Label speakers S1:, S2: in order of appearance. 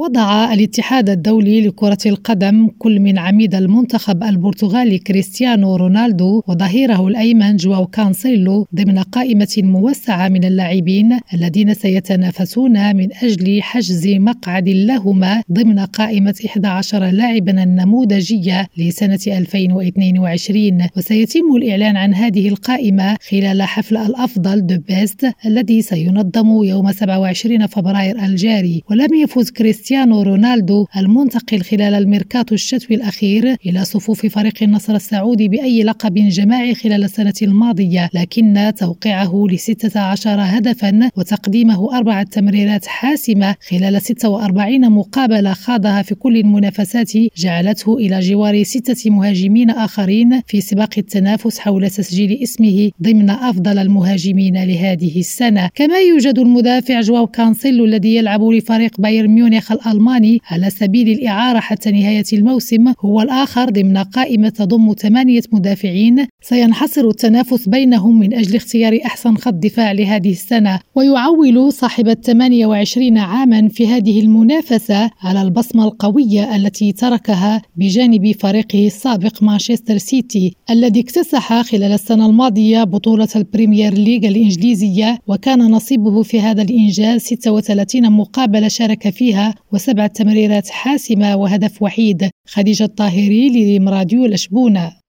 S1: وضع الاتحاد الدولي لكرة القدم كل من عميد المنتخب البرتغالي كريستيانو رونالدو وظهيره الأيمن جواو كانسيلو ضمن قائمة موسعة من اللاعبين الذين سيتنافسون من أجل حجز مقعد لهما ضمن قائمة 11 لاعبا النموذجية لسنة 2022 وسيتم الإعلان عن هذه القائمة خلال حفل الأفضل The Best الذي سينظم يوم 27 فبراير الجاري. ولم يفز كريستيانو رونالدو المنتقل خلال الميركاتو الشتوي الأخير إلى صفوف فريق النصر السعودي بأي لقب جماعي خلال السنة الماضية لكن توقيعه ل 16 هدفا وتقديمه أربعة تمريرات حاسمة خلال 46 مقابلة خاضها في كل المنافسات جعلته إلى جوار ستة مهاجمين آخرين في سباق التنافس حول تسجيل اسمه ضمن أفضل المهاجمين لهذه السنة. كما يوجد المدافع جواو كانسيلو الذي يلعب لفريق بايرن ميونخ الألماني على سبيل الإعارة حتى نهاية الموسم هو الآخر ضمن قائمة تضم ثمانية مدافعين. سينحصر التنافس بينهم من أجل اختيار أحسن خط دفاع لهذه السنة. ويعول صاحب الثمانية وعشرين عاما في هذه المنافسة على البصمة القوية التي تركها بجانب فريقه السابق مانشستر سيتي الذي اكتسح خلال السنة الماضية بطولة البريمير ليج الإنجليزية وكان نصيبه في هذا الإنجاز 36 مقابلة شارك فيها وسبع تمريرات حاسمة وهدف وحيد خديجة الطاهري لراديو الأشبونة